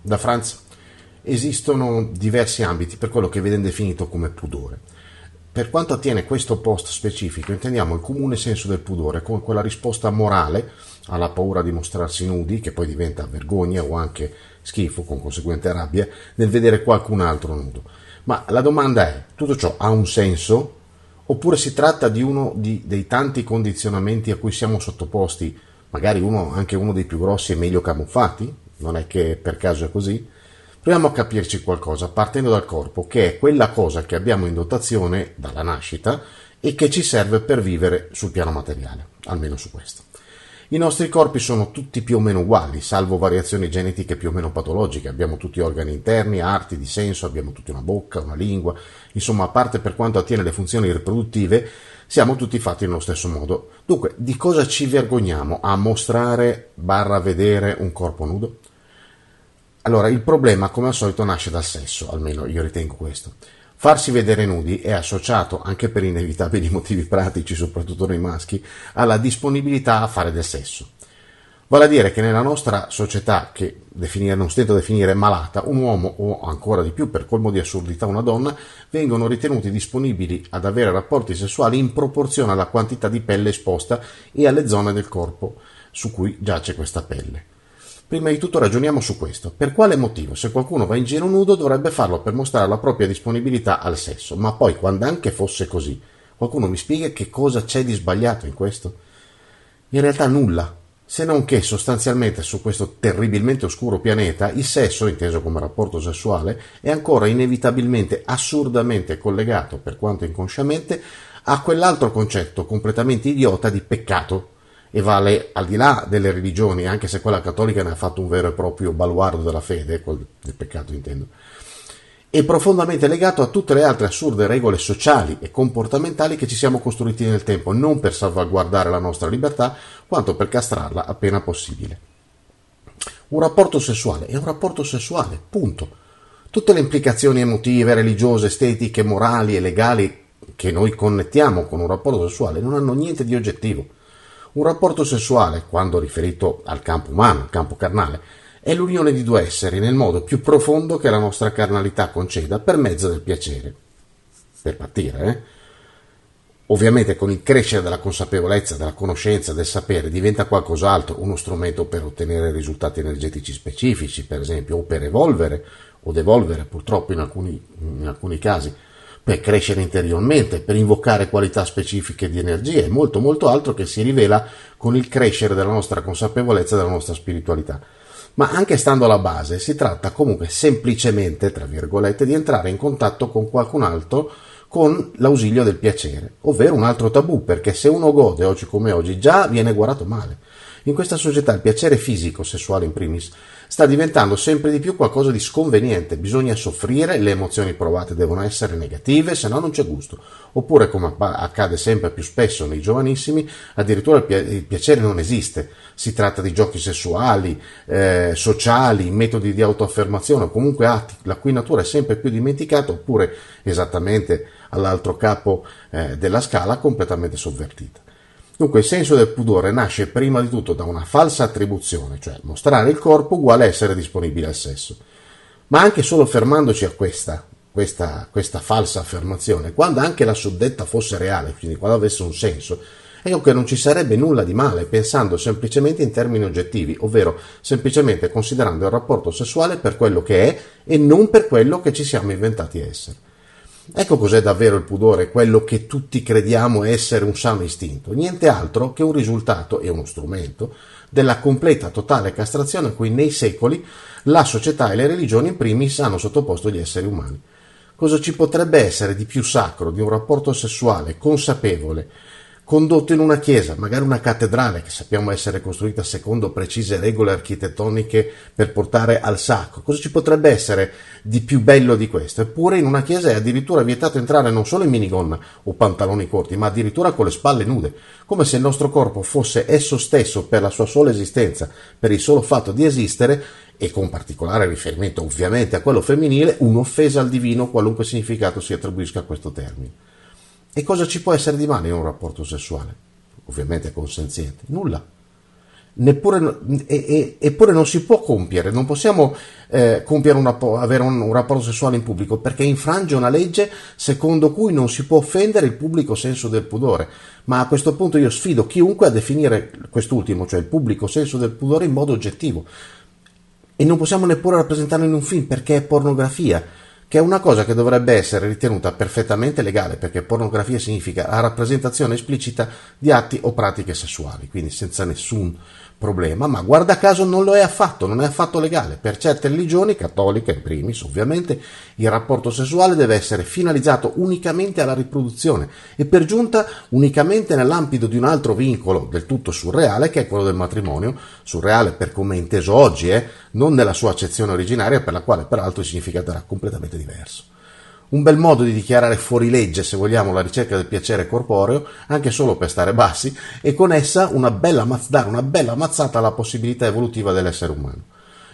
Da Franz esistono diversi ambiti per quello che viene definito come pudore. Per quanto attiene questo post specifico, intendiamo il comune senso del pudore come quella risposta morale alla paura di mostrarsi nudi, che poi diventa vergogna o anche schifo, con conseguente rabbia, nel vedere qualcun altro nudo. Ma la domanda è, tutto ciò ha un senso? Oppure si tratta di uno di, dei tanti condizionamenti a cui siamo sottoposti, magari uno, anche uno dei più grossi e meglio camuffati? Non è che per caso è così? Proviamo a capirci qualcosa partendo dal corpo, che è quella cosa che abbiamo in dotazione dalla nascita e che ci serve per vivere sul piano materiale, almeno su questo. I nostri corpi sono tutti più o meno uguali, salvo variazioni genetiche più o meno patologiche. Abbiamo tutti organi interni, arti di senso, abbiamo tutti una bocca, una lingua. Insomma, a parte per quanto attiene le funzioni riproduttive, siamo tutti fatti nello stesso modo. Dunque, di cosa ci vergogniamo a mostrare barra vedere un corpo nudo? Allora, il problema, come al solito, nasce dal sesso, almeno io ritengo questo. Farsi vedere nudi è associato, anche per inevitabili motivi pratici, soprattutto nei maschi, alla disponibilità a fare del sesso. Vale a dire che nella nostra società, che definire, non stento a definire malata, un uomo o ancora di più per colmo di assurdità una donna vengono ritenuti disponibili ad avere rapporti sessuali in proporzione alla quantità di pelle esposta e alle zone del corpo su cui giace questa pelle. Prima di tutto ragioniamo su questo. Per quale motivo, se qualcuno va in giro nudo, dovrebbe farlo per mostrare la propria disponibilità al sesso? Ma poi, quando anche fosse così, qualcuno mi spiega che cosa c'è di sbagliato in questo? In realtà nulla, se non che sostanzialmente su questo terribilmente oscuro pianeta il sesso, inteso come rapporto sessuale, è ancora inevitabilmente, assurdamente collegato, per quanto inconsciamente, a quell'altro concetto completamente idiota di peccato e vale al di là delle religioni, anche se quella cattolica ne ha fatto un vero e proprio baluardo della fede, del peccato intendo, è profondamente legato a tutte le altre assurde regole sociali e comportamentali che ci siamo costruiti nel tempo, non per salvaguardare la nostra libertà, quanto per castrarla appena possibile. Un rapporto sessuale è un rapporto sessuale, punto. Tutte le implicazioni emotive, religiose, estetiche, morali e legali che noi connettiamo con un rapporto sessuale non hanno niente di oggettivo. Un rapporto sessuale, quando riferito al campo umano, al campo carnale, è l'unione di due esseri nel modo più profondo che la nostra carnalità conceda per mezzo del piacere. Per partire, eh? Ovviamente con il crescere della consapevolezza, della conoscenza, del sapere diventa qualcos'altro, uno strumento per ottenere risultati energetici specifici, per esempio, o per evolvere o devolvere, purtroppo in alcuni, in alcuni casi, per crescere interiormente, per invocare qualità specifiche di energia e molto molto altro che si rivela con il crescere della nostra consapevolezza della nostra spiritualità. Ma anche stando alla base si tratta comunque semplicemente, tra virgolette, di entrare in contatto con qualcun altro con l'ausilio del piacere, ovvero un altro tabù, perché se uno gode oggi come oggi già viene guardato male. In questa società il piacere fisico, sessuale in primis, sta diventando sempre di più qualcosa di sconveniente, bisogna soffrire, le emozioni provate devono essere negative, se no non c'è gusto. Oppure, come accade sempre più spesso nei giovanissimi, addirittura il piacere non esiste. Si tratta di giochi sessuali, eh, sociali, metodi di autoaffermazione o comunque atti la cui natura è sempre più dimenticata oppure esattamente all'altro capo eh, della scala completamente sovvertita. Dunque il senso del pudore nasce prima di tutto da una falsa attribuzione, cioè mostrare il corpo uguale essere disponibile al sesso. Ma anche solo fermandoci a questa, questa, questa falsa affermazione, quando anche la suddetta fosse reale, quindi quando avesse un senso, ecco che non ci sarebbe nulla di male pensando semplicemente in termini oggettivi, ovvero semplicemente considerando il rapporto sessuale per quello che è e non per quello che ci siamo inventati essere. Ecco cos'è davvero il pudore, quello che tutti crediamo essere un sano istinto, niente altro che un risultato e uno strumento della completa totale castrazione a cui nei secoli la società e le religioni in primis hanno sottoposto gli esseri umani. Cosa ci potrebbe essere di più sacro di un rapporto sessuale consapevole, condotto in una chiesa, magari una cattedrale che sappiamo essere costruita secondo precise regole architettoniche per portare al sacro. Cosa ci potrebbe essere di più bello di questo? Eppure in una chiesa è addirittura vietato entrare non solo in minigonna o pantaloni corti, ma addirittura con le spalle nude, come se il nostro corpo fosse esso stesso per la sua sola esistenza, per il solo fatto di esistere e con particolare riferimento ovviamente a quello femminile, un'offesa al divino qualunque significato si attribuisca a questo termine. E cosa ci può essere di male in un rapporto sessuale? Ovviamente consenziente. Nulla. neppure, e, eppure non si può compiere, non possiamo eh, compiere una, avere un, un, rapporto sessuale in pubblico perché infrange una legge secondo cui non si può offendere il pubblico senso del pudore. Ma a questo punto io sfido chiunque a definire quest'ultimo, cioè il pubblico senso del pudore, in modo oggettivo. E non possiamo neppure rappresentarlo in un film perché è pornografia che è una cosa che dovrebbe essere ritenuta perfettamente legale, perché pornografia significa la rappresentazione esplicita di atti o pratiche sessuali, quindi senza nessun problema, ma guarda caso non lo è affatto, non è affatto legale. Per certe religioni, cattoliche in primis ovviamente, il rapporto sessuale deve essere finalizzato unicamente alla riproduzione e per giunta unicamente nell'ambito di un altro vincolo del tutto surreale che è quello del matrimonio, surreale per come è inteso oggi, eh, non nella sua accezione originaria per la quale peraltro il significato era completamente diverso un bel modo di dichiarare fuori legge, se vogliamo, la ricerca del piacere corporeo, anche solo per stare bassi, e con essa una bella, dare una bella mazzata alla possibilità evolutiva dell'essere umano.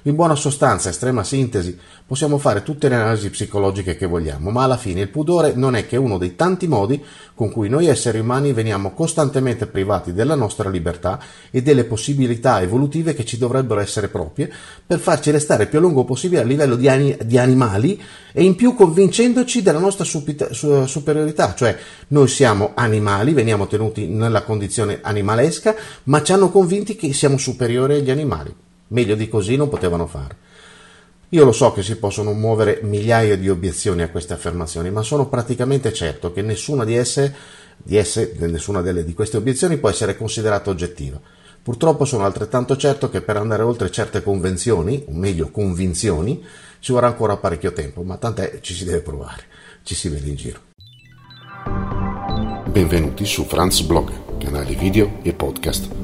In buona sostanza, estrema sintesi, possiamo fare tutte le analisi psicologiche che vogliamo, ma alla fine il pudore non è che uno dei tanti modi con cui noi esseri umani veniamo costantemente privati della nostra libertà e delle possibilità evolutive che ci dovrebbero essere proprie per farci restare più a lungo possibile a livello di, ani- di animali e in più convincendoci della nostra supita- su- superiorità, cioè noi siamo animali, veniamo tenuti nella condizione animalesca, ma ci hanno convinti che siamo superiori agli animali. Meglio di così non potevano fare. Io lo so che si possono muovere migliaia di obiezioni a queste affermazioni, ma sono praticamente certo che nessuna di esse, di esse nessuna delle, di queste obiezioni può essere considerata oggettiva. Purtroppo sono altrettanto certo che per andare oltre certe convenzioni, o meglio convinzioni, ci vorrà ancora parecchio tempo, ma tant'è ci si deve provare, ci si vede in giro. Benvenuti su Franz Blog, canale video e podcast